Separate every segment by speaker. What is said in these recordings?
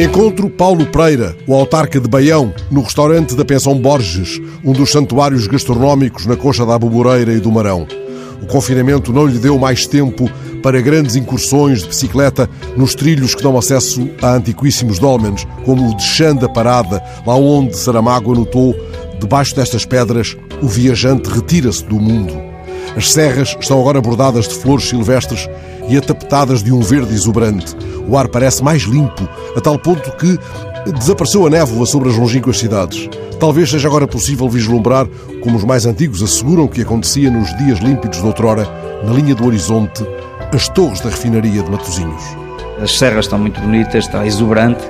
Speaker 1: Encontro Paulo Pereira, o autarca de Baião, no restaurante da Pensão Borges, um dos santuários gastronómicos na Coxa da Aboboreira e do Marão. O confinamento não lhe deu mais tempo para grandes incursões de bicicleta nos trilhos que dão acesso a antiquíssimos dólmenes, como o de Xanda Parada, lá onde Saramago anotou, debaixo destas pedras, o viajante retira-se do mundo. As serras estão agora bordadas de flores silvestres e atapetadas de um verde exuberante. O ar parece mais limpo, a tal ponto que desapareceu a névoa sobre as longínquas cidades. Talvez seja agora possível vislumbrar, como os mais antigos asseguram que acontecia nos dias límpidos de outrora, na linha do horizonte, as torres da refinaria de Matosinhos.
Speaker 2: As serras estão muito bonitas, está exuberante.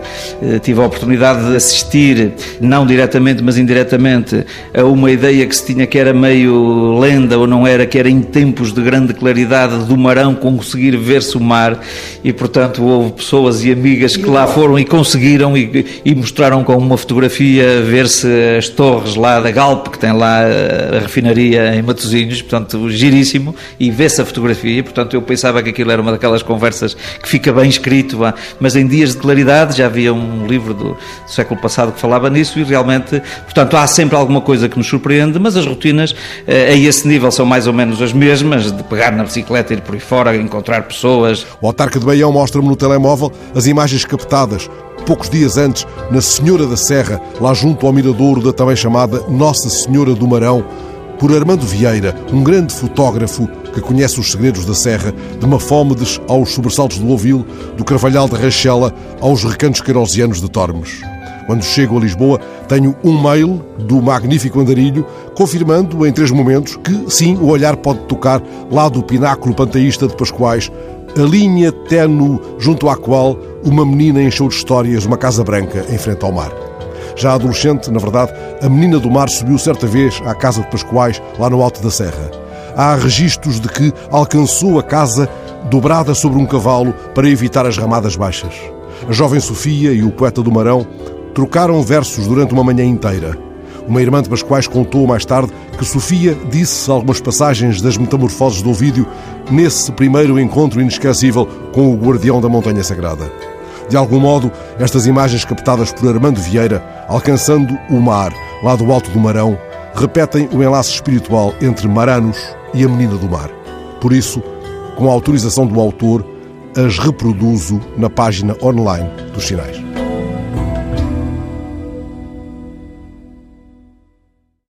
Speaker 2: Eh, tive a oportunidade de assistir, não diretamente, mas indiretamente, a uma ideia que se tinha que era meio lenda ou não era, que era em tempos de grande claridade do Marão conseguir ver-se o mar e, portanto, houve pessoas e amigas que lá foram e conseguiram e, e mostraram com uma fotografia ver-se as torres lá da Galp, que tem lá a refinaria em Matosinhos, portanto, giríssimo, e vê-se a fotografia. Portanto, eu pensava que aquilo era uma daquelas conversas que fica bem escrito, mas em dias de claridade, já havia um livro do, século passado que falava nisso e realmente, portanto, há sempre alguma coisa que nos surpreende, mas as rotinas eh, a esse nível são mais ou menos as mesmas, de pegar na bicicleta, ir por aí fora, encontrar pessoas.
Speaker 1: O autarca de Baião mostra-me no telemóvel as imagens captadas poucos dias antes, na Senhora da Serra, lá junto ao miradouro da também chamada Nossa Senhora do Marão, por Armando Vieira, um grande fotógrafo que conhece os segredos da Serra, de Mafómedes aos sobressaltos do Louvil, do Carvalhal de Rachela aos recantos querosianos de Tormes. Quando chego a Lisboa, tenho um mail do magnífico andarilho confirmando em três momentos que, sim, o olhar pode tocar lá do pináculo panteísta de Pascoais, a linha ténue junto à qual uma menina encheu de histórias uma casa branca em frente ao mar. Já adolescente, na verdade, a menina do mar subiu certa vez à casa de Pascoais, lá no alto da serra. Há registros de que alcançou a casa dobrada sobre um cavalo para evitar as ramadas baixas. A jovem Sofia e o poeta do Marão trocaram versos durante uma manhã inteira. Uma irmã de Pascoais contou mais tarde que Sofia disse algumas passagens das metamorfoses do Ovídio nesse primeiro encontro inesquecível com o guardião da Montanha Sagrada. De algum modo, estas imagens captadas por Armando Vieira, alcançando o mar, lá do alto do Marão, repetem o enlace espiritual entre Maranos e a Menina do Mar. Por isso, com a autorização do autor, as reproduzo na página online dos sinais.